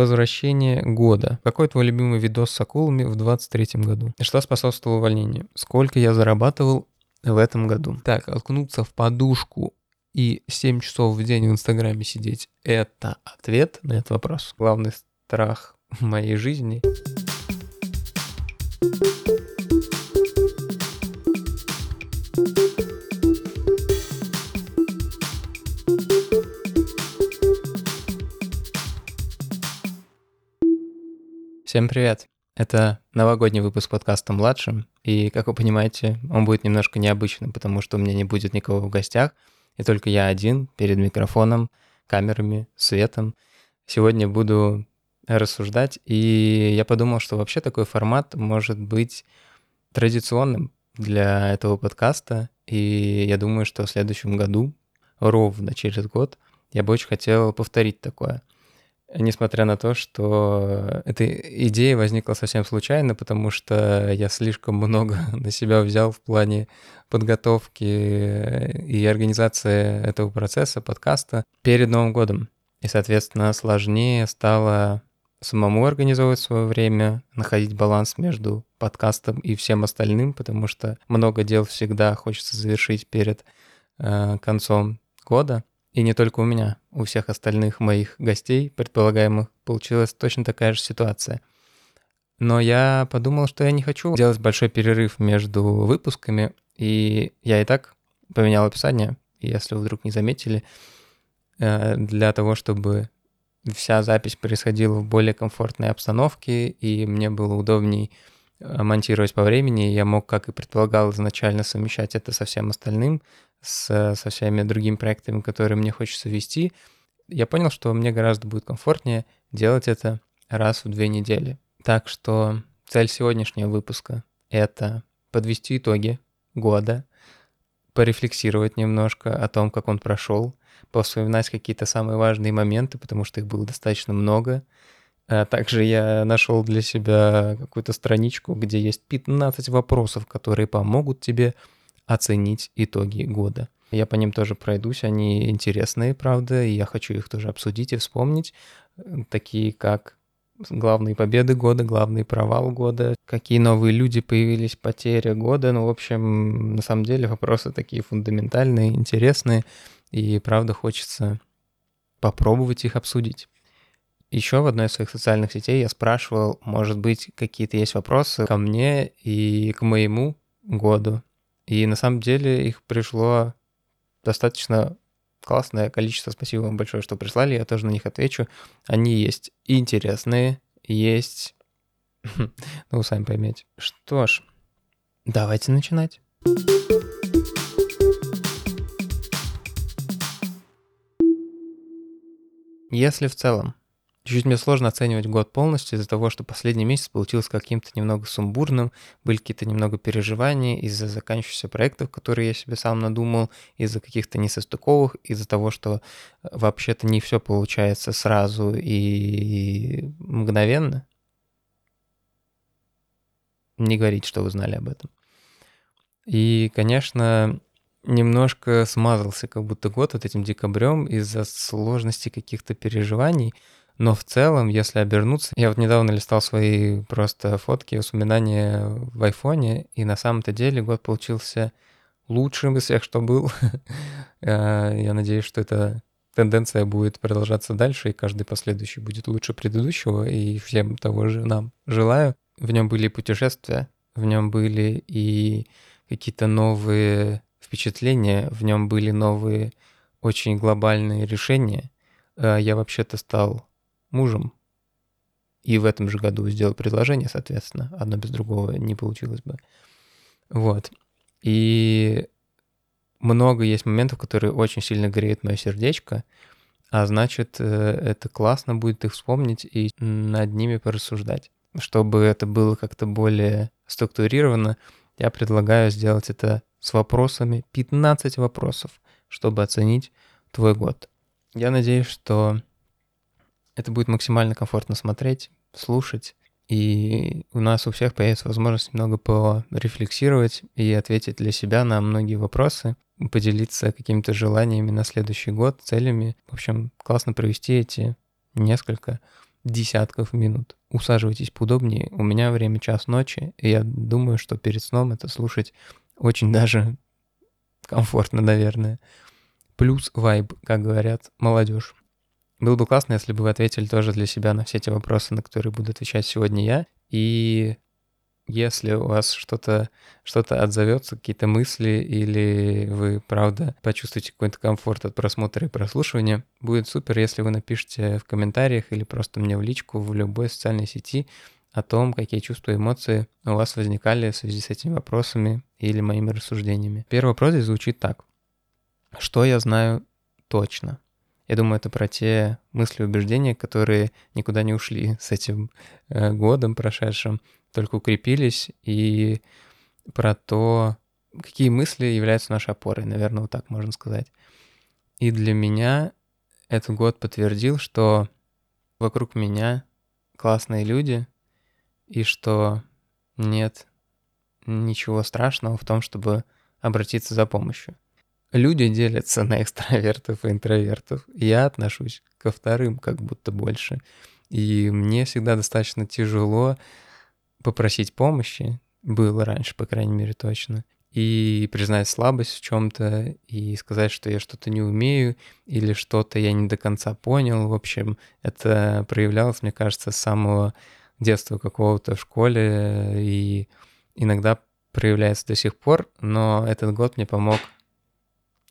Возвращение года. Какой твой любимый видос с акулами в 23 году? Что способствовало увольнению? Сколько я зарабатывал в этом году? Так, откнуться в подушку и 7 часов в день в Инстаграме сидеть – это ответ на этот вопрос. Главный страх моей жизни – Всем привет! Это новогодний выпуск подкаста «Младшим», и, как вы понимаете, он будет немножко необычным, потому что у меня не будет никого в гостях, и только я один перед микрофоном, камерами, светом. Сегодня буду рассуждать, и я подумал, что вообще такой формат может быть традиционным для этого подкаста, и я думаю, что в следующем году, ровно через год, я бы очень хотел повторить такое – несмотря на то, что эта идея возникла совсем случайно, потому что я слишком много на себя взял в плане подготовки и организации этого процесса, подкаста перед Новым годом. И, соответственно, сложнее стало самому организовывать свое время, находить баланс между подкастом и всем остальным, потому что много дел всегда хочется завершить перед э, концом года. И не только у меня, у всех остальных моих гостей, предполагаемых, получилась точно такая же ситуация. Но я подумал, что я не хочу делать большой перерыв между выпусками, и я и так поменял описание, если вы вдруг не заметили, э, для того, чтобы вся запись происходила в более комфортной обстановке, и мне было удобней э, монтировать по времени, я мог, как и предполагал изначально, совмещать это со всем остальным, с, со всеми другими проектами, которые мне хочется вести, я понял, что мне гораздо будет комфортнее делать это раз в две недели. Так что цель сегодняшнего выпуска — это подвести итоги года, порефлексировать немножко о том, как он прошел, повспоминать какие-то самые важные моменты, потому что их было достаточно много. А также я нашел для себя какую-то страничку, где есть 15 вопросов, которые помогут тебе оценить итоги года. Я по ним тоже пройдусь, они интересные, правда, и я хочу их тоже обсудить и вспомнить, такие как главные победы года, главный провал года, какие новые люди появились, потеря года. Ну, в общем, на самом деле вопросы такие фундаментальные, интересные, и правда хочется попробовать их обсудить. Еще в одной из своих социальных сетей я спрашивал, может быть, какие-то есть вопросы ко мне и к моему году, и на самом деле их пришло достаточно классное количество. Спасибо вам большое, что прислали. Я тоже на них отвечу. Они есть интересные, есть... ну, сами поймете. Что ж, давайте начинать. Если в целом Чуть-чуть мне сложно оценивать год полностью из-за того, что последний месяц получился каким-то немного сумбурным, были какие-то немного переживания из-за заканчивающихся проектов, которые я себе сам надумал, из-за каких-то несостыковых, из-за того, что э, вообще-то не все получается сразу и мгновенно. Не говорить, что вы знали об этом. И, конечно, немножко смазался как будто год вот этим декабрем из-за сложности каких-то переживаний, но в целом, если обернуться, я вот недавно листал свои просто фотки, воспоминания в айфоне, и на самом-то деле год получился лучшим из всех, что был. Э, я надеюсь, что эта тенденция будет продолжаться дальше, и каждый последующий будет лучше предыдущего, и всем того же нам желаю. В нем были путешествия, в нем были и какие-то новые впечатления, в нем были новые очень глобальные решения. Э, я вообще-то стал мужем. И в этом же году сделал предложение, соответственно. Одно без другого не получилось бы. Вот. И много есть моментов, которые очень сильно греют мое сердечко, а значит, э, это классно будет их вспомнить и над ними порассуждать. Чтобы это было как-то более структурировано, я предлагаю сделать это с вопросами, 15 вопросов, чтобы оценить твой год. Я надеюсь, что это будет максимально комфортно смотреть, слушать, и у нас у всех появится возможность немного порефлексировать и ответить для себя на многие вопросы, поделиться какими-то желаниями на следующий год, целями. В общем, классно провести эти несколько десятков минут. Усаживайтесь поудобнее. У меня время час ночи, и я думаю, что перед сном это слушать очень даже комфортно, наверное. Плюс вайб, как говорят молодежь. Было бы классно, если бы вы ответили тоже для себя на все эти вопросы, на которые буду отвечать сегодня я. И если у вас что-то что отзовется, какие-то мысли, или вы, правда, почувствуете какой-то комфорт от просмотра и прослушивания, будет супер, если вы напишите в комментариях или просто мне в личку в любой социальной сети о том, какие чувства и эмоции у вас возникали в связи с этими вопросами или моими рассуждениями. Первый вопрос здесь звучит так. Что я знаю точно? Я думаю, это про те мысли и убеждения, которые никуда не ушли с этим э, годом прошедшим, только укрепились, и про то, какие мысли являются нашей опорой, наверное, вот так можно сказать. И для меня этот год подтвердил, что вокруг меня классные люди, и что нет ничего страшного в том, чтобы обратиться за помощью. Люди делятся на экстравертов и интровертов. Я отношусь ко вторым как будто больше. И мне всегда достаточно тяжело попросить помощи. Было раньше, по крайней мере, точно. И признать слабость в чем-то, и сказать, что я что-то не умею, или что-то я не до конца понял. В общем, это проявлялось, мне кажется, с самого детства какого-то в школе, и иногда проявляется до сих пор, но этот год мне помог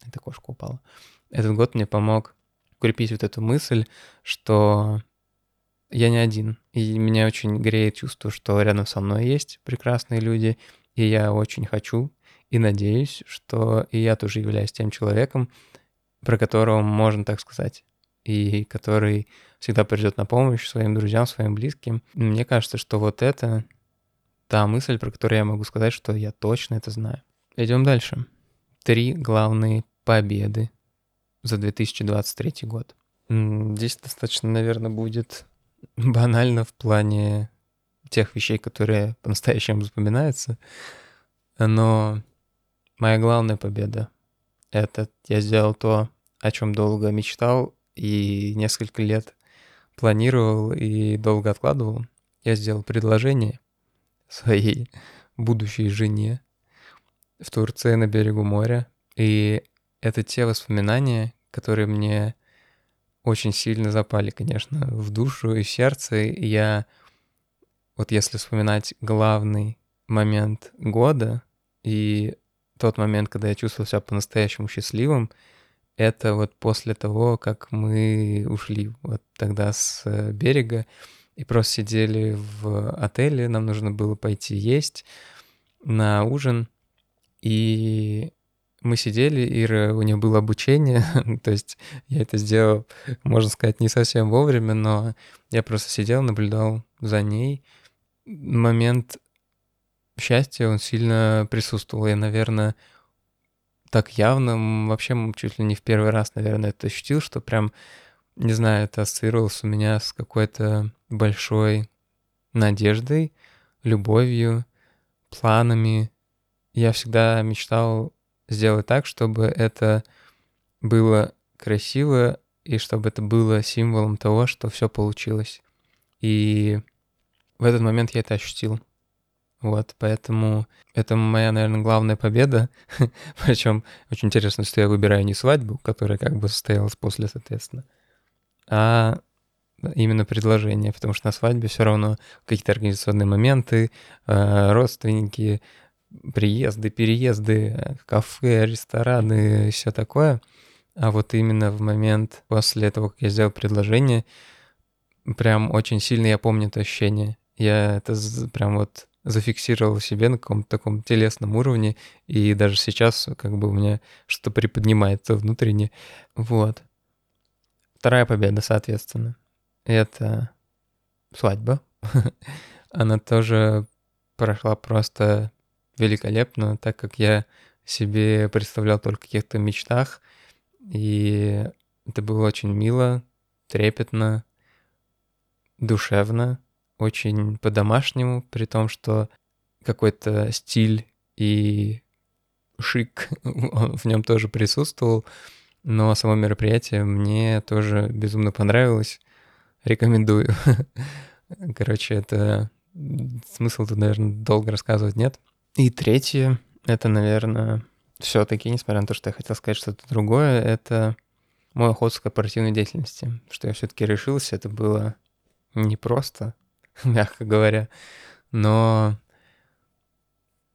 эта кошка упала. Этот год мне помог укрепить вот эту мысль, что я не один. И меня очень греет чувство, что рядом со мной есть прекрасные люди, и я очень хочу и надеюсь, что и я тоже являюсь тем человеком, про которого можно так сказать, и который всегда придет на помощь своим друзьям, своим близким. Мне кажется, что вот это та мысль, про которую я могу сказать, что я точно это знаю. Идем дальше. Три главные победы за 2023 год. Здесь достаточно, наверное, будет банально в плане тех вещей, которые по-настоящему запоминаются. Но моя главная победа — это я сделал то, о чем долго мечтал и несколько лет планировал и долго откладывал. Я сделал предложение своей будущей жене в Турции на берегу моря. И это те воспоминания, которые мне очень сильно запали, конечно, в душу и в сердце. я, вот если вспоминать главный момент года и тот момент, когда я чувствовал себя по-настоящему счастливым, это вот после того, как мы ушли вот тогда с э, берега и просто сидели в отеле, нам нужно было пойти есть на ужин, и мы сидели, Ира, у нее было обучение, то есть я это сделал, можно сказать, не совсем вовремя, но я просто сидел, наблюдал за ней. Момент счастья, он сильно присутствовал. Я, наверное, так явно, вообще чуть ли не в первый раз, наверное, это ощутил, что прям, не знаю, это ассоциировалось у меня с какой-то большой надеждой, любовью, планами. Я всегда мечтал сделать так, чтобы это было красиво и чтобы это было символом того, что все получилось. И в этот момент я это ощутил. Вот, поэтому это моя, наверное, главная победа. Причем очень интересно, что я выбираю не свадьбу, которая как бы состоялась после, соответственно, а именно предложение, потому что на свадьбе все равно какие-то организационные моменты, э, родственники, приезды, переезды, кафе, рестораны и все такое. А вот именно в момент после того, как я сделал предложение, прям очень сильно я помню это ощущение. Я это прям вот зафиксировал себе на каком-то таком телесном уровне, и даже сейчас как бы у меня что-то приподнимается внутренне. Вот. Вторая победа, соответственно, это свадьба. Она тоже прошла просто великолепно, так как я себе представлял только в каких-то мечтах. И это было очень мило, трепетно, душевно, очень по-домашнему, при том, что какой-то стиль и шик в нем тоже присутствовал. Но само мероприятие мне тоже безумно понравилось. рекомендую. Короче, это смысл тут, наверное, долго рассказывать нет. И третье, это, наверное, все-таки, несмотря на то, что я хотел сказать что-то другое, это мой уход с корпоративной деятельности. Что я все-таки решился, это было непросто, мягко говоря, но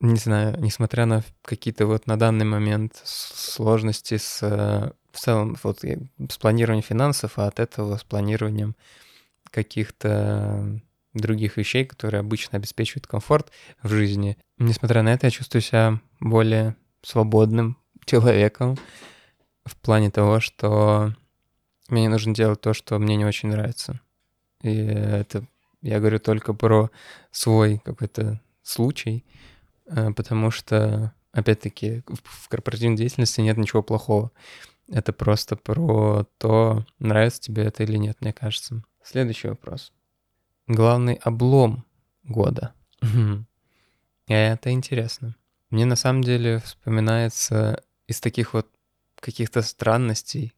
не знаю, несмотря на какие-то вот на данный момент сложности с в целом вот с планированием финансов, а от этого с планированием каких-то других вещей, которые обычно обеспечивают комфорт в жизни. Несмотря на это, я чувствую себя более свободным человеком в плане того, что мне не нужно делать то, что мне не очень нравится. И это я говорю только про свой какой-то случай, э, потому что, опять-таки, в корпоративной деятельности нет ничего плохого. Это просто про то, нравится тебе это или нет, мне кажется. Следующий вопрос. Главный облом года. Это интересно. Мне на самом деле вспоминается из таких вот каких-то странностей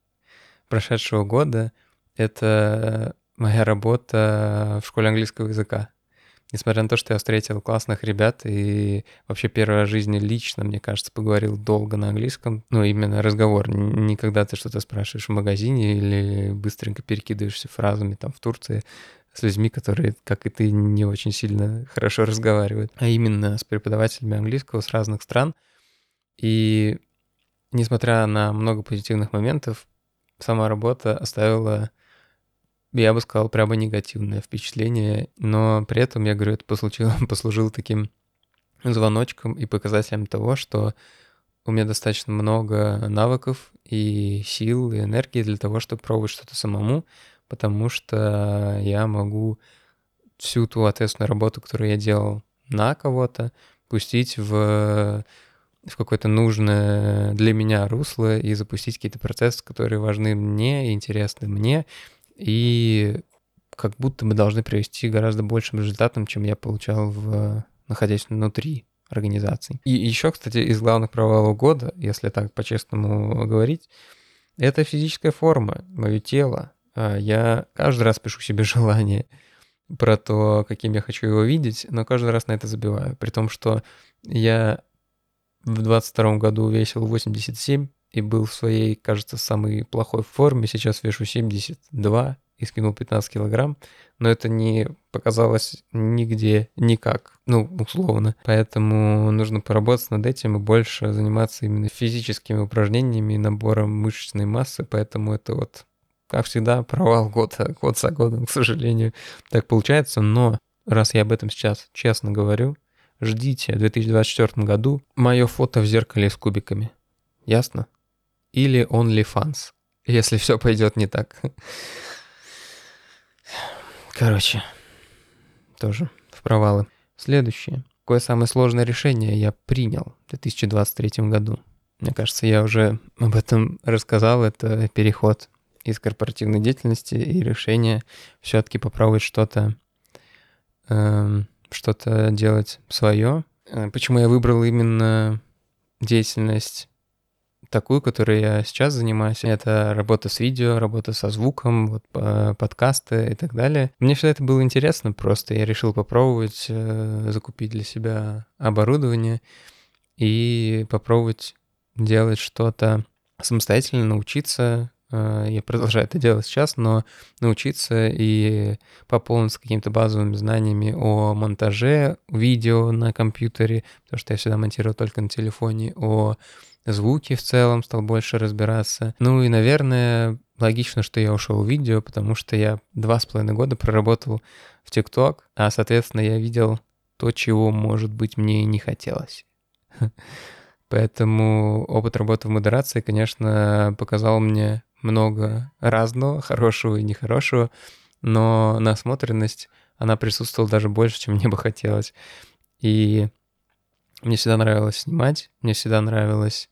прошедшего года, это моя работа в школе английского языка. Несмотря на то, что я встретил классных ребят и вообще первый раз в жизни лично, мне кажется, поговорил долго на английском. Ну, именно разговор. Не когда ты что-то спрашиваешь в магазине или быстренько перекидываешься фразами там в Турции с людьми, которые, как и ты, не очень сильно хорошо разговаривают, а именно с преподавателями английского с разных стран. И несмотря на много позитивных моментов, сама работа оставила я бы сказал, прямо негативное впечатление, но при этом, я говорю, это послужило, послужило таким звоночком и показателем того, что у меня достаточно много навыков и сил, и энергии для того, чтобы пробовать что-то самому, потому что я могу всю ту ответственную работу, которую я делал на кого-то, пустить в, в какое-то нужное для меня русло и запустить какие-то процессы, которые важны мне интересны мне, и как будто мы должны привести гораздо большим результатом, чем я получал, в, находясь внутри организации. И еще, кстати, из главных провалов года, если так по-честному говорить, это физическая форма, мое тело. А, я каждый раз пишу себе желание про то, каким я хочу его видеть, но каждый раз на это забиваю. При том, что я в 22 году весил 87, и был в своей, кажется, самой плохой форме. Сейчас вешу 72 и скинул 15 килограмм, но это не показалось нигде никак, ну, условно. Поэтому нужно поработать над этим и больше заниматься именно физическими упражнениями и набором мышечной массы, поэтому это вот, как всегда, провал года, год за годом, к сожалению, так получается, но раз я об этом сейчас честно говорю, ждите в 2024 году мое фото в зеркале с кубиками. Ясно? или OnlyFans, если все пойдет не так. Короче, тоже в провалы. Следующее. Какое самое сложное решение я принял в 2023 году? Мне кажется, я уже об этом рассказал. Это переход из корпоративной деятельности и решение все-таки попробовать что-то э, что-то делать свое. Э, почему я выбрал именно деятельность такую, которой я сейчас занимаюсь. Это работа с видео, работа со звуком, вот, подкасты и так далее. Мне всегда это было интересно просто. Я решил попробовать э, закупить для себя оборудование и попробовать делать что-то самостоятельно, научиться. Э, я продолжаю это делать сейчас, но научиться и пополниться какими-то базовыми знаниями о монтаже видео на компьютере, потому что я всегда монтировал только на телефоне, о звуки в целом, стал больше разбираться. Ну и, наверное, логично, что я ушел в видео, потому что я два с половиной года проработал в ТикТок, а, соответственно, я видел то, чего, может быть, мне и не хотелось. Поэтому опыт работы в модерации, конечно, показал мне много разного, хорошего и нехорошего, но насмотренность, она присутствовала даже больше, чем мне бы хотелось. И мне всегда нравилось снимать, мне всегда нравилось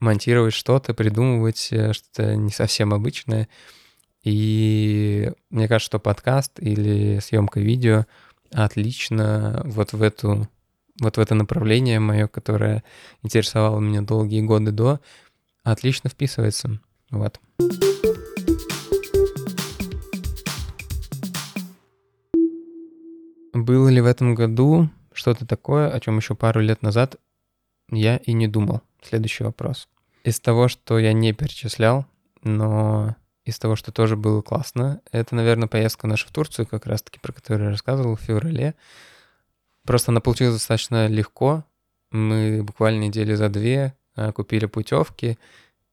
монтировать что-то, придумывать э, что-то не совсем обычное. И мне кажется, что подкаст или съемка видео отлично вот в эту вот в это направление мое, которое интересовало меня долгие годы до, отлично вписывается. Вот. Было ли в этом году что-то такое, о чем еще пару лет назад я и не думал? Следующий вопрос. Из того, что я не перечислял, но из того, что тоже было классно, это, наверное, поездка наша в Турцию, как раз-таки, про которую я рассказывал в феврале. Просто она получилась достаточно легко. Мы буквально недели за две а, купили путевки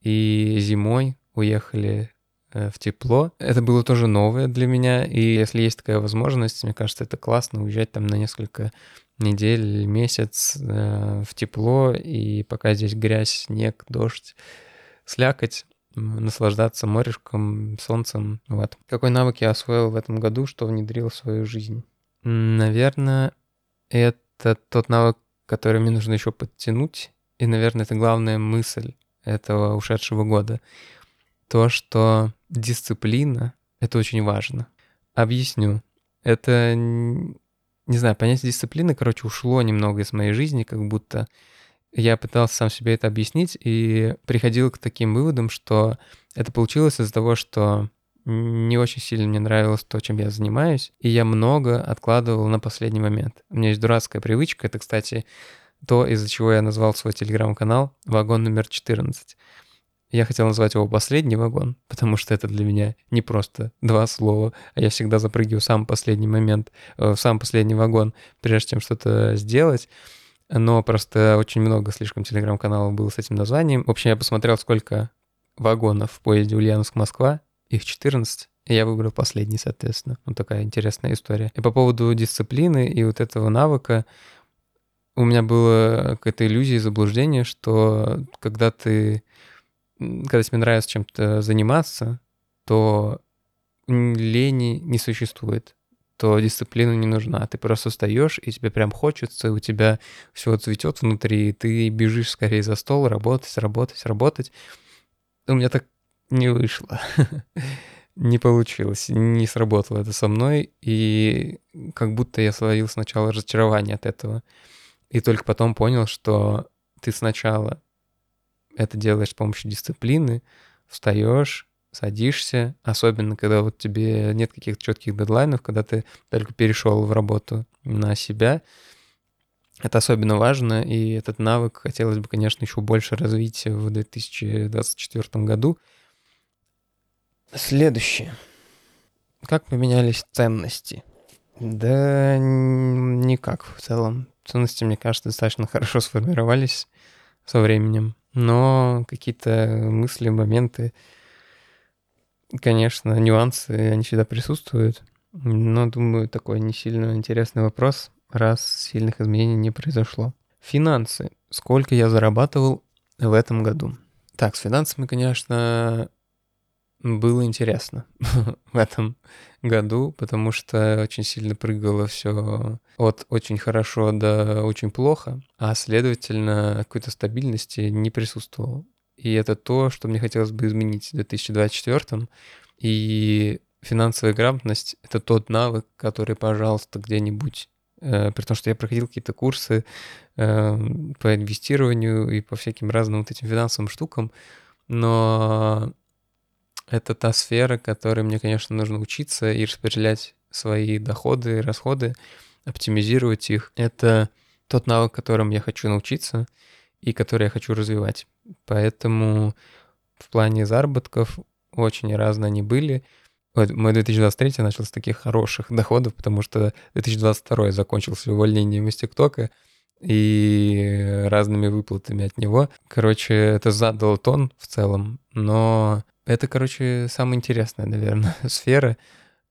и зимой уехали э, в тепло. Это было тоже новое для меня, и если есть такая возможность, мне кажется, это классно уезжать там на несколько недель месяц э, в тепло, и пока здесь грязь, снег, дождь, слякоть, наслаждаться морешком, солнцем. Вот. Какой навык я освоил в этом году, что внедрил в свою жизнь? Наверное, это тот навык, который мне нужно еще подтянуть. И, наверное, это главная мысль этого ушедшего года. То, что дисциплина — это очень важно. Объясню. Это, не знаю, понятие дисциплины, короче, ушло немного из моей жизни, как будто я пытался сам себе это объяснить и приходил к таким выводам, что это получилось из-за того, что не очень сильно мне нравилось то, чем я занимаюсь, и я много откладывал на последний момент. У меня есть дурацкая привычка, это, кстати, то, из-за чего я назвал свой телеграм-канал «Вагон номер 14». Я хотел назвать его «Последний вагон», потому что это для меня не просто два слова, а я всегда запрыгиваю в самый последний момент, э, в самый последний вагон, прежде чем что-то сделать но просто очень много слишком телеграм-каналов было с этим названием. В общем, я посмотрел, сколько вагонов в поезде Ульяновск-Москва, их 14, и я выбрал последний, соответственно. Вот такая интересная история. И по поводу дисциплины и вот этого навыка, у меня было какая-то иллюзия и заблуждение, что когда ты, когда тебе нравится чем-то заниматься, то лени не существует то дисциплина не нужна. Ты просто встаешь, и тебе прям хочется, у тебя все цветет внутри, и ты бежишь скорее за стол, работать, работать, работать. У меня так не вышло. не получилось, не сработало это со мной, и как будто я словил сначала разочарование от этого. И только потом понял, что ты сначала это делаешь с помощью дисциплины, встаешь, садишься, особенно когда вот тебе нет каких-то четких дедлайнов, когда ты только перешел в работу на себя. Это особенно важно, и этот навык хотелось бы, конечно, еще больше развить в 2024 году. Следующее. Как поменялись ценности? Да никак в целом. Ценности, мне кажется, достаточно хорошо сформировались со временем, но какие-то мысли, моменты, Конечно, нюансы, они всегда присутствуют. Но, думаю, такой не сильно интересный вопрос, раз сильных изменений не произошло. Финансы. Сколько я зарабатывал в этом году? Так, с финансами, конечно, было интересно в этом году, потому что очень сильно прыгало все от очень хорошо до очень плохо, а следовательно какой-то стабильности не присутствовало. И это то, что мне хотелось бы изменить в 2024. И финансовая грамотность — это тот навык, который, пожалуйста, где-нибудь э, при том, что я проходил какие-то курсы э, по инвестированию и по всяким разным вот этим финансовым штукам, но это та сфера, которой мне, конечно, нужно учиться и распределять свои доходы и расходы, оптимизировать их. Это тот навык, которым я хочу научиться и который я хочу развивать. Поэтому в плане заработков очень разные они были. Вот мой 2023 начал с таких хороших доходов, потому что 2022 закончился увольнением из ТикТока и разными выплатами от него. Короче, это задало тон в целом, но это, короче, самая интересная, наверное, сфера.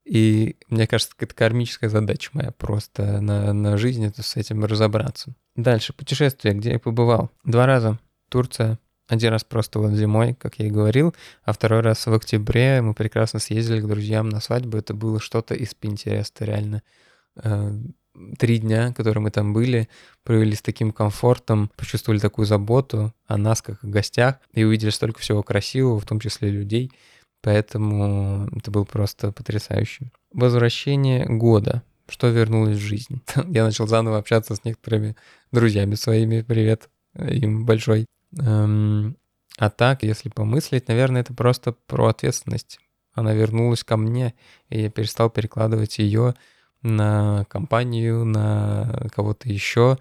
И мне кажется, это кармическая задача моя просто на, на жизнь это с этим разобраться. Дальше, путешествие, где я побывал. Два раза. Турция, один раз просто вот зимой, как я и говорил, а второй раз в октябре мы прекрасно съездили к друзьям на свадьбу. Это было что-то из Пинтереста, реально. Три дня, которые мы там были, провели с таким комфортом, почувствовали такую заботу о нас, как о гостях, и увидели столько всего красивого, в том числе людей. Поэтому это было просто потрясающе. Возвращение года. Что вернулось в жизнь? Я начал заново общаться с некоторыми друзьями своими. Привет им большой. Эм, а так, если помыслить, наверное, это просто про ответственность. Она вернулась ко мне, и я перестал перекладывать ее на компанию, на кого-то еще,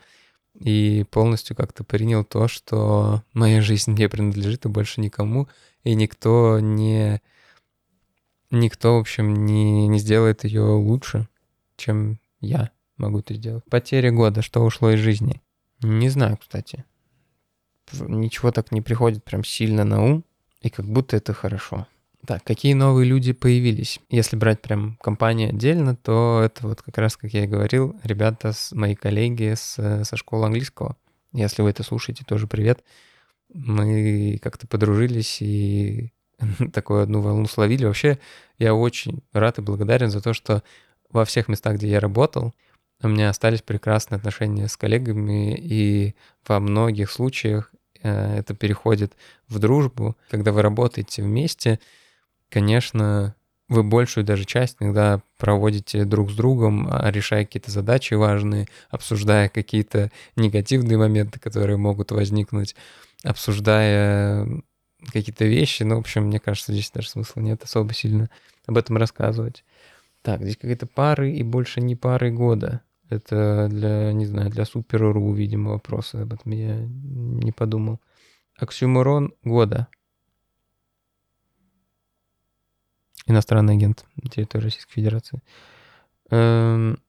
и полностью как-то принял то, что моя жизнь не принадлежит и больше никому, и никто не... Никто, в общем, не, не сделает ее лучше, чем я могу это сделать. Потеря года, что ушло из жизни. Не знаю, кстати. Ничего так не приходит прям сильно на ум, и как будто это хорошо. Так, какие новые люди появились? Если брать прям компанию отдельно, то это вот как раз, как я и говорил, ребята, с, мои коллеги с, со школы английского. Если вы это слушаете, тоже привет. Мы как-то подружились и такую одну волну словили. Вообще, я очень рад и благодарен за то, что во всех местах, где я работал, у меня остались прекрасные отношения с коллегами, и во многих случаях э, это переходит в дружбу. Когда вы работаете вместе, конечно, вы большую даже часть иногда проводите друг с другом, а, решая какие-то задачи важные, обсуждая какие-то негативные моменты, которые могут возникнуть, обсуждая какие-то вещи. Ну, в общем, мне кажется, здесь даже смысла нет особо сильно об этом рассказывать. Так, здесь какие-то пары и больше не пары года. Это для, не знаю, для Супер.ру, видимо, вопросы. Об этом я не подумал. Оксюморон года. Иностранный агент на территории Российской Федерации. Эм,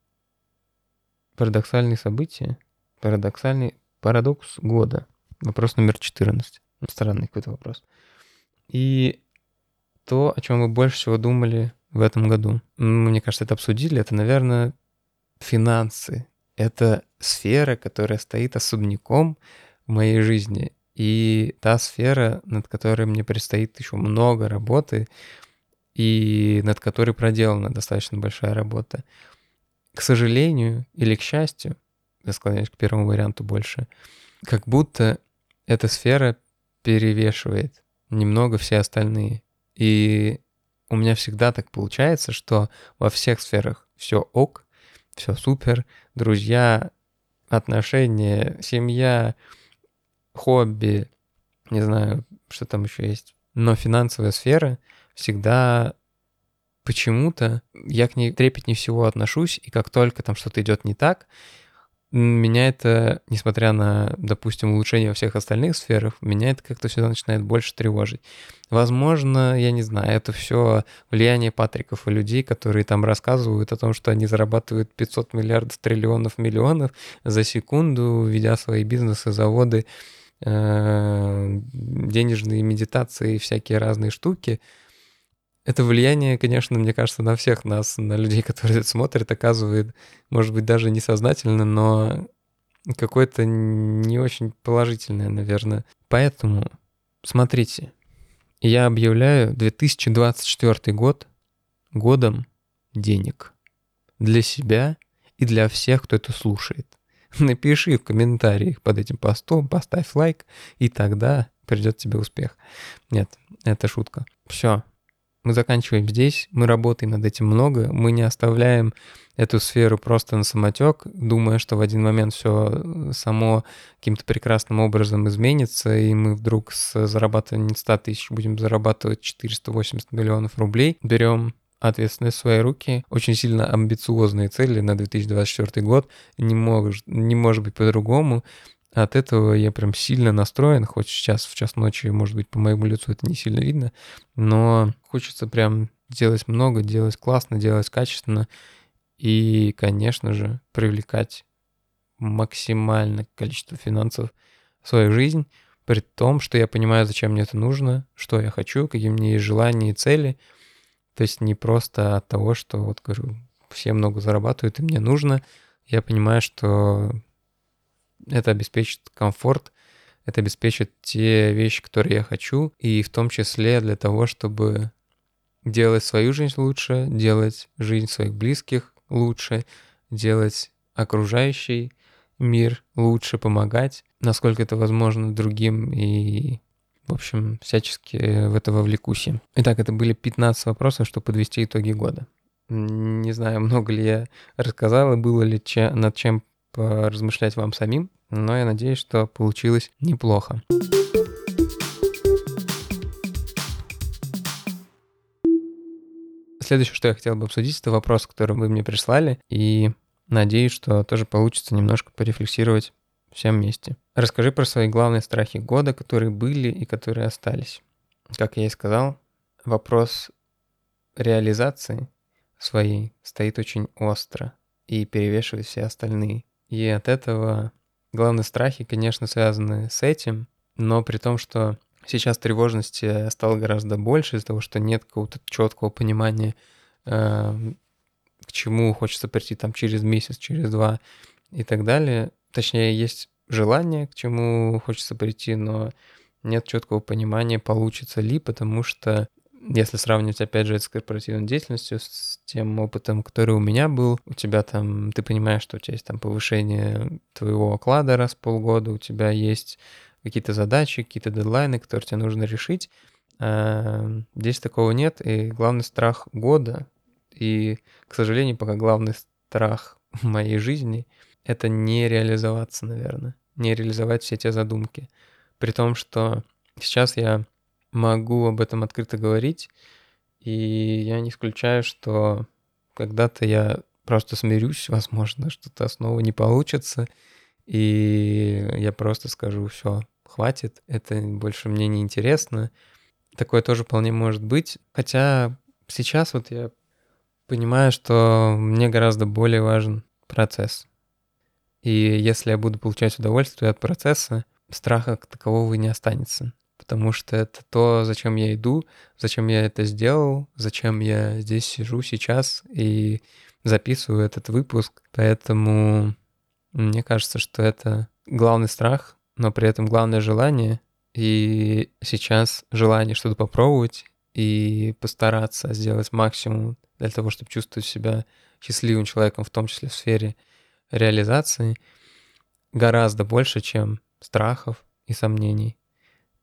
парадоксальные события. Парадоксальный парадокс года. Вопрос номер 14. Странный какой-то вопрос. И то, о чем мы больше всего думали в этом году. Мне кажется, это обсудили. Это, наверное, финансы. Это сфера, которая стоит особняком в моей жизни. И та сфера, над которой мне предстоит еще много работы, и над которой проделана достаточно большая работа. К сожалению или к счастью, я склоняюсь к первому варианту больше, как будто эта сфера перевешивает немного все остальные. И у меня всегда так получается, что во всех сферах все ок, все супер, друзья, отношения, семья, хобби, не знаю, что там еще есть. Но финансовая сфера всегда почему-то я к ней трепетнее всего отношусь, и как только там что-то идет не так, меня это, несмотря на, допустим, улучшение во всех остальных сферах, меня это как-то всегда начинает больше тревожить. Возможно, я не знаю, это все влияние Патриков и людей, которые там рассказывают о том, что они зарабатывают 500 миллиардов, триллионов, миллионов за секунду, ведя свои бизнесы, заводы, э, денежные медитации и всякие разные штуки — это влияние, конечно, мне кажется, на всех нас, на людей, которые это смотрят, оказывает, может быть, даже несознательно, но какое-то не очень положительное, наверное. Поэтому, смотрите, я объявляю 2024 год годом денег для себя и для всех, кто это слушает. Напиши в комментариях под этим постом, поставь лайк, и тогда придет тебе успех. Нет, это шутка. Все, мы заканчиваем здесь, мы работаем над этим много, мы не оставляем эту сферу просто на самотек, думая, что в один момент все э, само каким-то прекрасным образом изменится, и мы вдруг с зарабатыванием 100 тысяч будем зарабатывать 480 миллионов рублей. Берем ответственность в свои руки, очень сильно амбициозные цели на 2024 год, не, мог, не может быть по-другому, от этого я прям сильно настроен, хоть сейчас в час ночи, может быть, по моему лицу это не сильно видно, но хочется прям делать много, делать классно, делать качественно и, конечно же, привлекать максимальное количество финансов в свою жизнь, при том, что я понимаю, зачем мне это нужно, что я хочу, какие меня есть желания и цели. То есть не просто от того, что вот говорю, все много зарабатывают и мне нужно. Я понимаю, что это обеспечит комфорт, это обеспечит те вещи, которые я хочу, и в том числе для того, чтобы делать свою жизнь лучше, делать жизнь своих близких лучше, делать окружающий мир лучше, помогать, насколько это возможно другим и в общем, всячески в это вовлекусь. Итак, это были 15 вопросов, чтобы подвести итоги года. Не знаю, много ли я рассказал и было ли че, над чем поразмышлять вам самим, но я надеюсь, что получилось неплохо. следующее, что я хотел бы обсудить, это вопрос, который вы мне прислали, и надеюсь, что тоже получится немножко порефлексировать всем вместе. Расскажи про свои главные страхи года, которые были и которые остались. Как я и сказал, вопрос реализации своей стоит очень остро и перевешивает все остальные. И от этого главные страхи, конечно, связаны с этим, но при том, что сейчас тревожности стало гораздо больше из-за того, что нет какого-то четкого понимания, э, к чему хочется прийти там через месяц, через два и так далее. Точнее, есть желание, к чему хочется прийти, но нет четкого понимания, получится ли, потому что если сравнивать, опять же, с корпоративной деятельностью, с тем опытом, который у меня был, у тебя там, ты понимаешь, что у тебя есть там повышение твоего оклада раз в полгода, у тебя есть какие-то задачи, какие-то дедлайны, которые тебе нужно решить. А, здесь такого нет, и главный страх года, и, к сожалению, пока главный страх моей жизни — это не реализоваться, наверное, не реализовать все те задумки. При том, что сейчас я могу об этом открыто говорить, и я не исключаю, что когда-то я просто смирюсь, возможно, что-то снова не получится, и я просто скажу, все, хватит, это больше мне не интересно. Такое тоже вполне может быть. Хотя сейчас вот я понимаю, что мне гораздо более важен процесс. И если я буду получать удовольствие от процесса, страха как такового не останется потому что это то, зачем я иду, зачем я это сделал, зачем я здесь сижу сейчас и записываю этот выпуск. Поэтому мне кажется, что это главный страх, но при этом главное желание. И сейчас желание что-то попробовать и постараться сделать максимум для того, чтобы чувствовать себя счастливым человеком, в том числе в сфере реализации, гораздо больше, чем страхов и сомнений.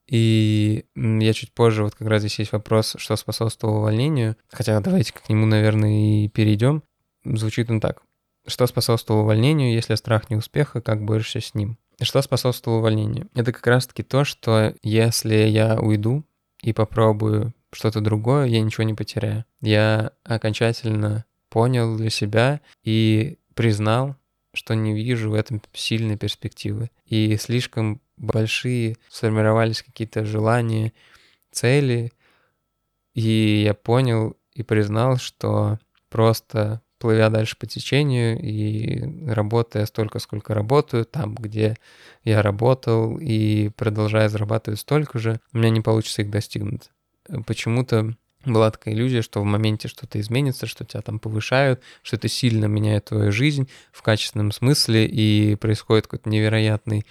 И я чуть позже, вот как раз здесь есть вопрос, что способствовало увольнению. Хотя давайте к нему, наверное, и перейдем. Звучит он так. Что способствовало увольнению, если страх неуспеха, как борешься с ним? Что способствовало увольнению? Это как раз-таки то, что если я уйду и попробую что-то другое, я ничего не потеряю. Я окончательно понял для себя и признал, что не вижу в этом сильной перспективы. И слишком большие сформировались какие-то желания, цели, и я понял и признал, что просто плывя дальше по течению и работая столько, сколько работаю, там, где я работал, и продолжая зарабатывать столько же, у меня не получится их достигнуть. Почему-то была такая иллюзия, что в моменте что-то изменится, что тебя там повышают, что это сильно меняет твою жизнь в качественном смысле, и происходит какой-то невероятный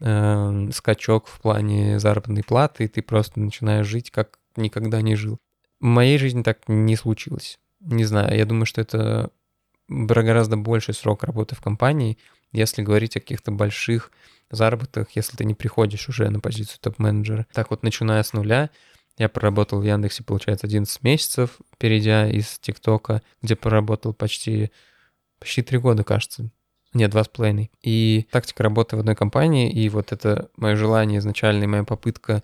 э, скачок в плане заработной платы, и ты просто начинаешь жить, как никогда не жил. В моей жизни так не случилось. Не знаю, я думаю, что это гораздо больший срок работы в компании, если говорить о каких-то больших заработках, если ты не приходишь уже на позицию топ-менеджера. Так вот, начиная с нуля, я проработал в Яндексе, получается, 11 месяцев, перейдя из ТикТока, где проработал почти, почти 3 года, кажется. Нет, два с половиной. И тактика работы в одной компании, и вот это мое желание изначально, моя попытка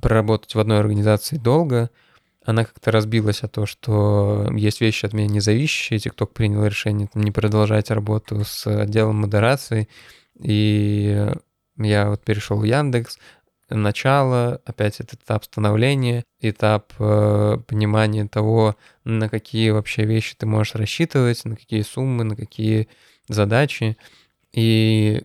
проработать в одной организации долго, она как-то разбилась о том, что есть вещи от меня независящие. ТикТок принял решение там, не продолжать работу с отделом модерации, и я вот перешел в Яндекс, начало, опять этот этап становления, этап э, понимания того, на какие вообще вещи ты можешь рассчитывать, на какие суммы, на какие задачи. И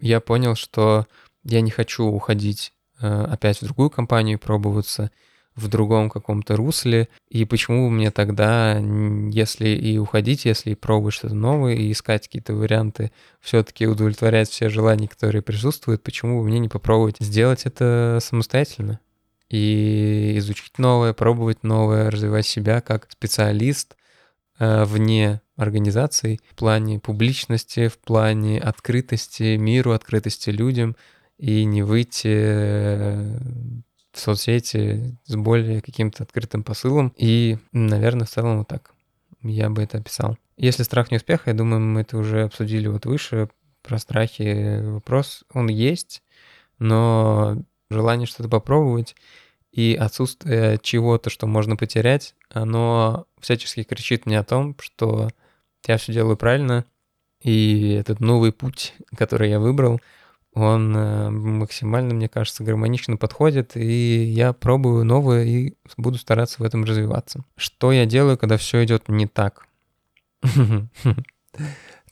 я понял, что я не хочу уходить э, опять в другую компанию, пробоваться в другом каком-то русле. И почему мне тогда, если и уходить, если и пробовать что-то новое, и искать какие-то варианты, все-таки удовлетворять все желания, которые присутствуют, почему бы мне не попробовать сделать это самостоятельно? И изучить новое, пробовать новое, развивать себя как специалист э, вне организаций в плане публичности, в плане открытости миру, открытости людям, и не выйти э, соцсети с более каким-то открытым посылом. И, наверное, в целом вот так я бы это описал. Если страх неуспеха, я думаю, мы это уже обсудили вот выше, про страхи вопрос, он есть, но желание что-то попробовать И отсутствие чего-то, что можно потерять, оно всячески кричит мне о том, что я все делаю правильно, и этот новый путь, который я выбрал, он э, максимально, мне кажется, гармонично подходит, и я пробую новое и буду стараться в этом развиваться. Что я делаю, когда все идет не так?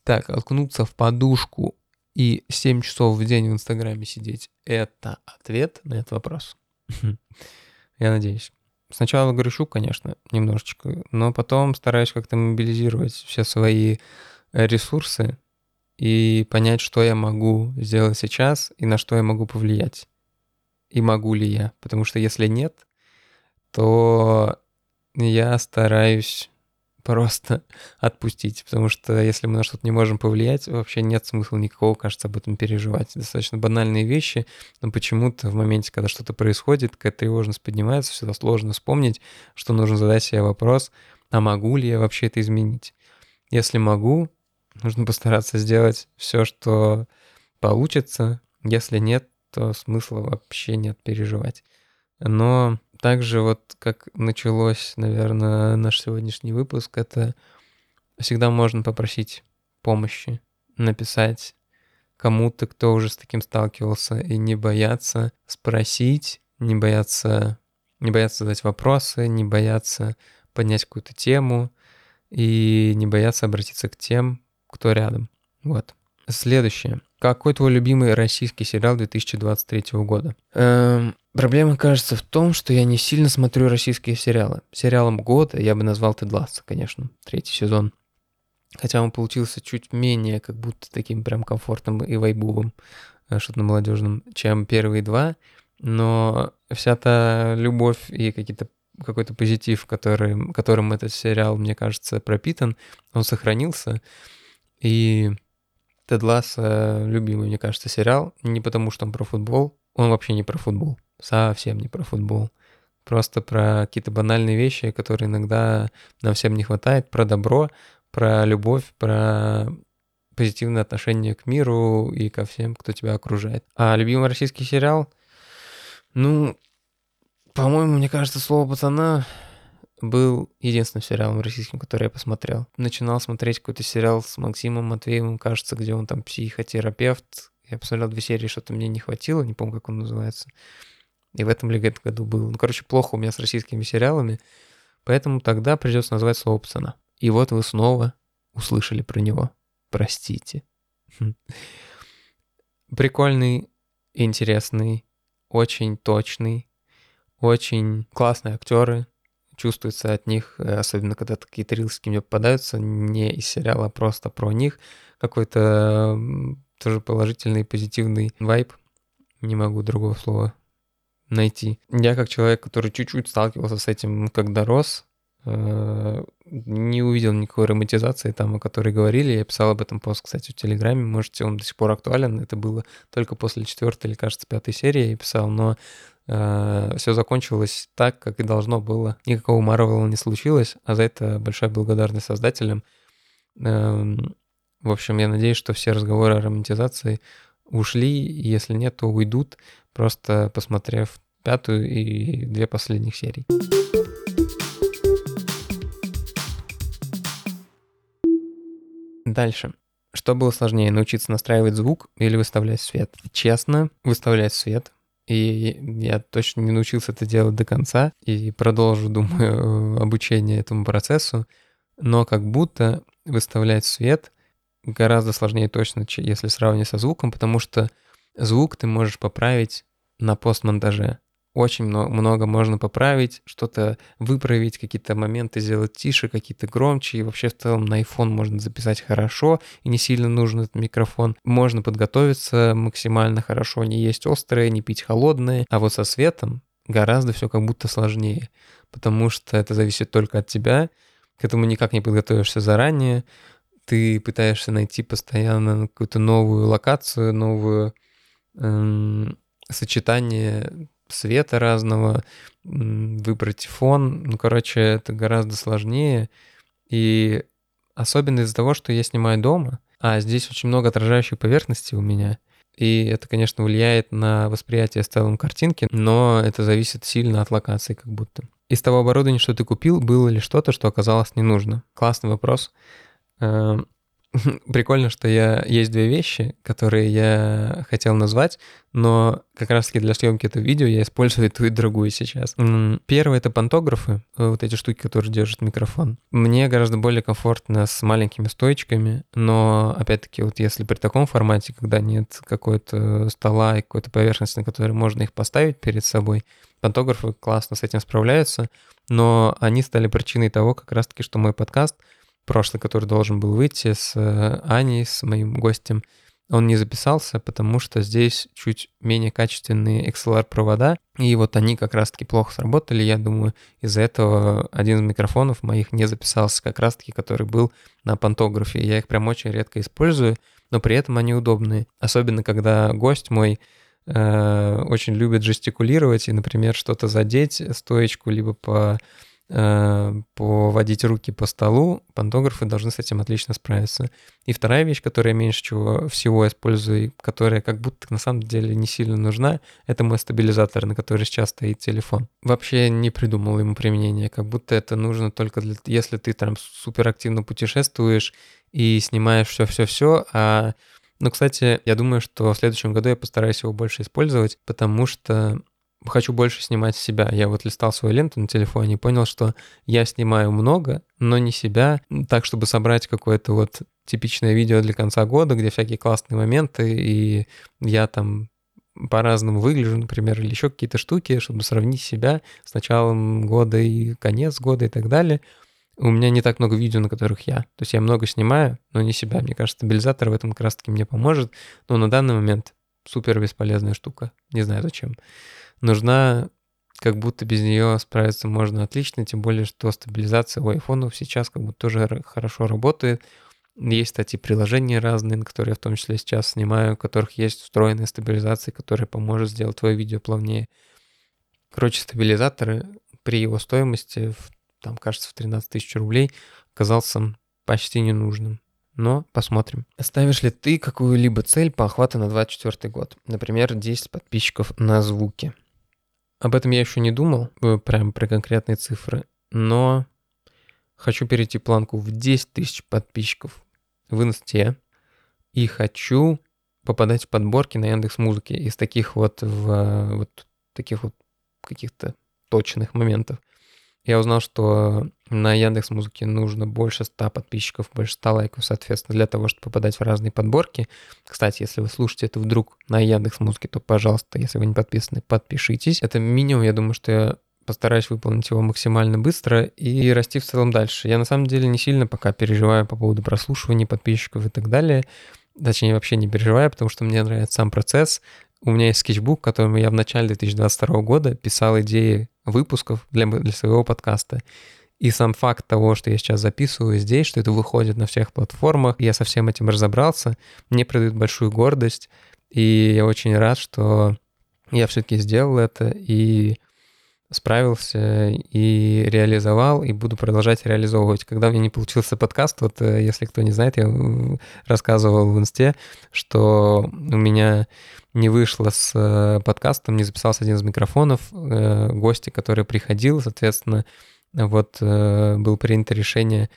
Так, окунуться в подушку и 7 часов в день в Инстаграме сидеть — это ответ на этот вопрос? Я надеюсь. Сначала грущу, конечно, немножечко, но потом стараюсь как-то мобилизировать все свои ресурсы и понять, что я могу сделать сейчас и на что я могу повлиять. И могу ли я. Потому что если нет, то я стараюсь просто отпустить, потому что если мы на что-то не можем повлиять, вообще нет смысла никакого, кажется, об этом переживать. Достаточно банальные вещи, но почему-то в моменте, когда что-то происходит, какая тревожность поднимается, всегда сложно вспомнить, что нужно задать себе вопрос, а могу ли я вообще это изменить? Если могу, нужно постараться сделать все, что получится. Если нет, то смысла вообще нет переживать. Но также вот как началось, наверное, наш сегодняшний выпуск, это всегда можно попросить помощи, написать кому-то, кто уже с таким сталкивался, и не бояться спросить, не бояться, не бояться задать вопросы, не бояться поднять какую-то тему и не бояться обратиться к тем, кто рядом. Вот. Следующее. Какой твой любимый российский сериал 2023 года? Эм, Проблема, кажется, в том, что я не сильно смотрю российские сериалы. Сериалом года я бы назвал Тед Ласса, конечно, третий сезон. Хотя он получился чуть менее как будто таким прям комфортным и вайбовым, э, что-то молодежным, чем первые два. Но вся та любовь и какие-то какой-то позитив, который, которым этот сериал, мне кажется, пропитан, он сохранился. И Тед Ласса любимый, мне кажется, сериал. Не потому, что он про футбол, он вообще не про футбол совсем не про футбол. Просто про какие-то банальные вещи, которые иногда нам всем не хватает, про добро, про любовь, про позитивное отношение к миру и ко всем, кто тебя окружает. А любимый российский сериал? Ну, по-моему, мне кажется, «Слово пацана» был единственным сериалом российским, который я посмотрел. Начинал смотреть какой-то сериал с Максимом Матвеевым, кажется, где он там психотерапевт. Я посмотрел две серии, что-то мне не хватило, не помню, как он называется. И в этом ли году был. Ну, короче, плохо у меня с российскими сериалами. Поэтому тогда придется назвать слово пацана. И вот вы снова услышали про него. Простите. Хм. Прикольный, интересный, очень точный, очень классные актеры. Чувствуется от них, э, особенно когда какие-то рилски мне попадаются, не из сериала, а просто про них. Какой-то тоже положительный, позитивный вайб. Не могу другого слова найти. Я как человек, который чуть-чуть сталкивался с этим, когда рос, э, не увидел никакой романтизации там, о которой говорили. Я писал об этом пост, кстати, в Телеграме. Можете, он до сих пор актуален. Это было только после четвертой или, кажется, пятой серии я писал, но э, все закончилось так, как и должно было. Никакого Марвела не случилось, а за это большая благодарность создателям. Э, в общем, я надеюсь, что все разговоры о романтизации ушли, если нет, то уйдут, просто посмотрев пятую и две последних серий. Дальше. Что было сложнее, научиться настраивать звук или выставлять свет? Честно, выставлять свет. И я точно не научился это делать до конца и продолжу, думаю, обучение этому процессу. Но как будто выставлять свет гораздо сложнее точно, если сравнивать со звуком, потому что звук ты можешь поправить на постмонтаже. Очень много, можно поправить, что-то выправить, какие-то моменты сделать тише, какие-то громче. И вообще в целом на iPhone можно записать хорошо, и не сильно нужен этот микрофон. Можно подготовиться максимально хорошо, не есть острое, не пить холодное. А вот со светом гораздо все как будто сложнее, потому что это зависит только от тебя. К этому никак не подготовишься заранее ты пытаешься найти постоянно какую-то новую локацию, новую эм, сочетание света разного, выбрать фон. Ну, короче, это гораздо сложнее. И особенно из-за того, что я снимаю дома, а здесь очень много отражающей поверхности у меня. и это, конечно, влияет на восприятие в целом картинки, но это зависит сильно от локации как будто. Из того оборудования, что ты купил, было ли что-то, что оказалось не нужно? Классный вопрос. Прикольно, что я есть две вещи, которые я хотел назвать, но как раз-таки для съемки этого видео я использую ту и другую сейчас. Первое — это пантографы, э, вот эти штуки, которые держат микрофон. Мне гораздо более комфортно с маленькими стоечками, но, опять-таки, вот если при таком формате, когда нет какой-то стола и какой-то поверхности, на которой можно их поставить перед собой, пантографы классно с этим справляются, но они стали причиной того, как раз-таки, что мой подкаст — прошлый, который должен был выйти с э, Аней, с моим гостем, он не записался, потому что здесь чуть менее качественные XLR-провода, и вот они как раз-таки плохо сработали. Я думаю, из-за этого один из микрофонов моих не записался, как раз-таки, который был на пантографе. Я их прям очень редко использую, но при этом они удобные. Особенно, когда гость мой э, очень любит жестикулировать и, например, что-то задеть, стоечку, либо по поводить руки по столу, пантографы должны с этим отлично справиться. И вторая вещь, которая меньше чего всего использую, которая как будто на самом деле не сильно нужна, это мой стабилизатор, на который сейчас стоит телефон. Вообще не придумал ему применение, как будто это нужно только для, если ты там супер активно путешествуешь и снимаешь все-все-все, а ну, кстати, я думаю, что в следующем году я постараюсь его больше использовать, потому что хочу больше снимать себя. Я вот листал свою ленту на телефоне и понял, что я снимаю много, но не себя, так, чтобы собрать какое-то вот типичное видео для конца года, где всякие классные моменты, и я там по-разному выгляжу, например, или еще какие-то штуки, чтобы сравнить себя с началом года и конец года и так далее. У меня не так много видео, на которых я. То есть я много снимаю, но не себя. Мне кажется, стабилизатор в этом как раз-таки мне поможет. Но на данный момент супер бесполезная штука. Не знаю зачем нужна, как будто без нее справиться можно отлично, тем более, что стабилизация у айфонов сейчас как будто тоже хорошо работает. Есть, кстати, приложения разные, которые я в том числе сейчас снимаю, у которых есть встроенная стабилизация, которая поможет сделать твое видео плавнее. Короче, стабилизаторы при его стоимости, в, там, кажется, в 13 тысяч рублей, оказался почти ненужным. Но посмотрим. Ставишь ли ты какую-либо цель по охвату на 24 год? Например, 10 подписчиков на звуки. Об этом я еще не думал, э, прям про конкретные цифры, но хочу перейти планку в 10 тысяч подписчиков в инсте и хочу попадать в подборки на Яндекс Музыке из таких вот в вот таких вот каких-то точных моментов. Я узнал, что на Яндекс Музыке нужно больше 100 подписчиков, больше 100 лайков, соответственно, для того, чтобы попадать в разные подборки. Кстати, если вы слушаете это вдруг на Яндекс Музыке, то, пожалуйста, если вы не подписаны, подпишитесь. Это минимум, я думаю, что я постараюсь выполнить его максимально быстро и расти в целом дальше. Я на самом деле не сильно пока переживаю по поводу прослушивания подписчиков и так далее. Точнее, вообще не переживаю, потому что мне нравится сам процесс. У меня есть скетчбук, которым я в начале 2022 года писал идеи выпусков для, для своего подкаста. И сам факт того, что я сейчас записываю здесь, что это выходит на всех платформах, я со всем этим разобрался, мне придает большую гордость. И я очень рад, что я все-таки сделал это и справился и реализовал, и буду продолжать реализовывать. Когда у меня не получился подкаст, вот э, если кто не знает, я рассказывал в инсте, что у меня не вышло с э, подкастом, не записался один из микрофонов, э, гости, который приходил, соответственно, вот был принято решение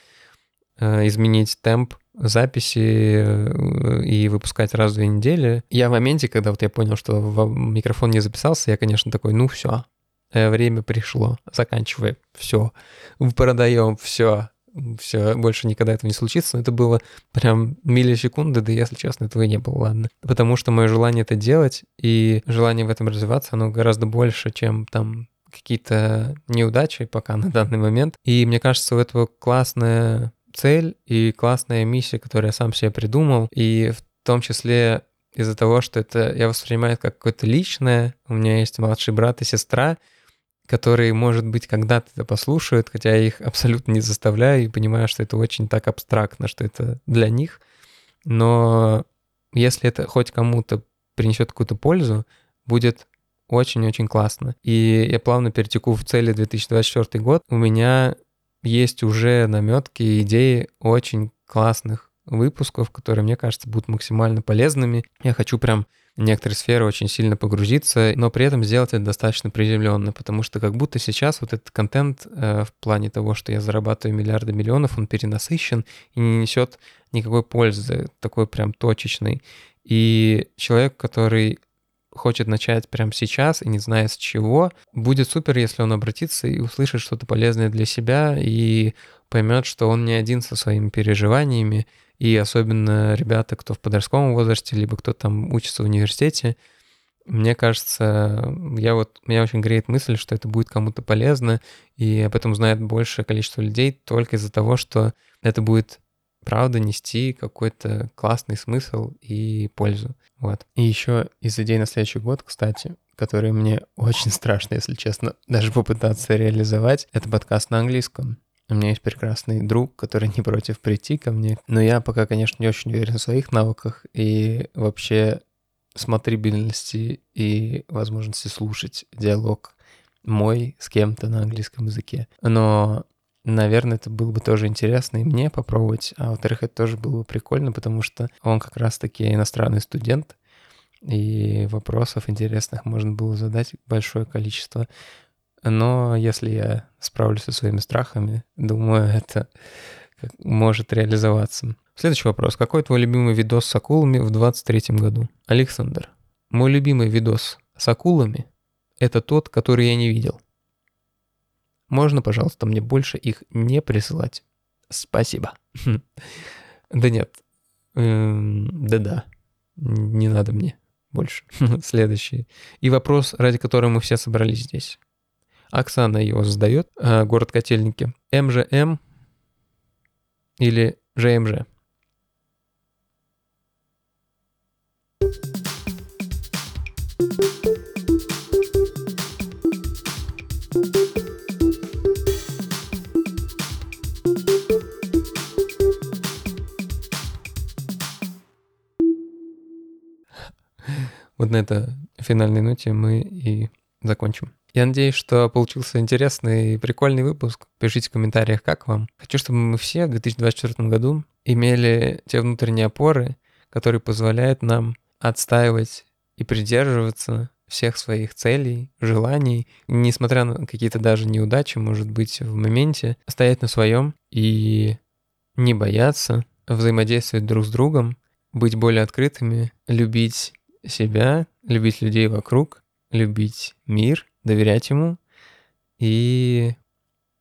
изменить темп записи и выпускать раз в две недели. Я в моменте, когда вот я понял, что микрофон не записался, я, конечно, такой, ну все, Э, время пришло, заканчиваем, все, продаем, все, все, больше никогда этого не случится. Но это было прям миллисекунды, да если честно, этого и не было, ладно. Потому что мое желание это делать и желание в этом развиваться, оно гораздо больше, чем там какие-то неудачи пока на данный момент. И мне кажется, у этого классная цель и классная миссия, которую я сам себе придумал, и в том числе из-за того, что это я воспринимаю как какое-то личное. У меня есть младший брат и сестра, которые, может быть, когда-то это послушают, хотя я их абсолютно не заставляю и понимаю, что это очень так абстрактно, что это для них. Но если это хоть кому-то принесет какую-то пользу, будет очень-очень классно. И я плавно перетеку в цели 2024 год. У меня есть уже наметки, идеи очень классных выпусков, которые, мне кажется, будут максимально полезными. Я хочу прям в некоторые сферы очень сильно погрузиться, но при этом сделать это достаточно приземленно, потому что как будто сейчас вот этот контент э, в плане того, что я зарабатываю миллиарды миллионов, он перенасыщен и не несет никакой пользы, такой прям точечный. И человек, который хочет начать прямо сейчас и не знает с чего, будет супер, если он обратится и услышит что-то полезное для себя и поймет, что он не один со своими переживаниями, и особенно ребята, кто в подростковом возрасте, либо кто там учится в университете, мне кажется, я вот, меня очень греет мысль, что это будет кому-то полезно, и об этом знает большее количество людей только из-за того, что это будет правда нести какой-то классный смысл и пользу. Вот. И еще из идей на следующий год, кстати, которые мне очень страшно, если честно, даже попытаться реализовать, это подкаст на английском. У меня есть прекрасный друг, который не против прийти ко мне. Но я пока, конечно, не очень уверен в своих навыках и вообще смотрибельности и возможности слушать диалог мой с кем-то на английском языке. Но, наверное, это было бы тоже интересно и мне попробовать. А во-вторых, это тоже было бы прикольно, потому что он как раз-таки иностранный студент, и вопросов интересных можно было задать большое количество. Но если я справлюсь со своими страхами, думаю, это может реализоваться. Следующий вопрос. Какой твой любимый видос с акулами в 23 году? Александр. Мой любимый видос с акулами — это тот, который я не видел. Можно, пожалуйста, мне больше их не присылать? Спасибо. Да нет. Эм, да-да. Не надо мне больше. Следующий. И вопрос, ради которого мы все собрались здесь. Оксана его задает, э, город Котельники. МЖМ или ЖМЖ? Вот на этой финальной ноте мы и закончим. Я надеюсь, что получился интересный и прикольный выпуск. Пишите в комментариях, как вам. Хочу, чтобы мы все в 2024 году имели те внутренние опоры, которые позволяют нам отстаивать и придерживаться всех своих целей, желаний, несмотря на какие-то даже неудачи, может быть, в моменте, стоять на своем и не бояться взаимодействовать друг с другом, быть более открытыми, любить себя, любить людей вокруг, любить мир доверять ему. И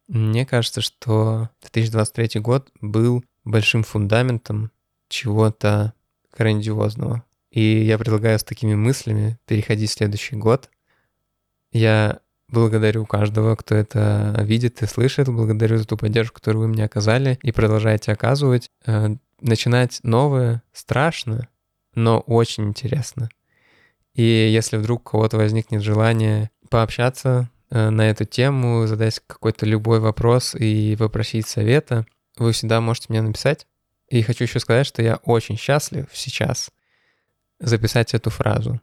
мне кажется, что 2023 год был большим фундаментом чего-то грандиозного. И я предлагаю с такими мыслями переходить в следующий год. Я благодарю каждого, кто это видит и слышит. Благодарю за ту поддержку, которую вы мне оказали и продолжаете оказывать. Э, начинать новое страшно, но очень интересно. И если вдруг у кого-то возникнет желание пообщаться э, на эту тему, задать какой-то любой вопрос и попросить совета, вы всегда можете мне написать. И хочу еще сказать, что я очень счастлив сейчас записать эту фразу.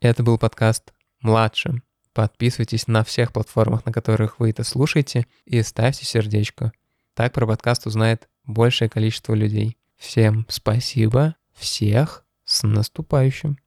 Это был подкаст «Младшим». Подписывайтесь на всех платформах, на которых вы это слушаете, и ставьте сердечко. Так про подкаст узнает большее количество людей. Всем спасибо, всех с наступающим.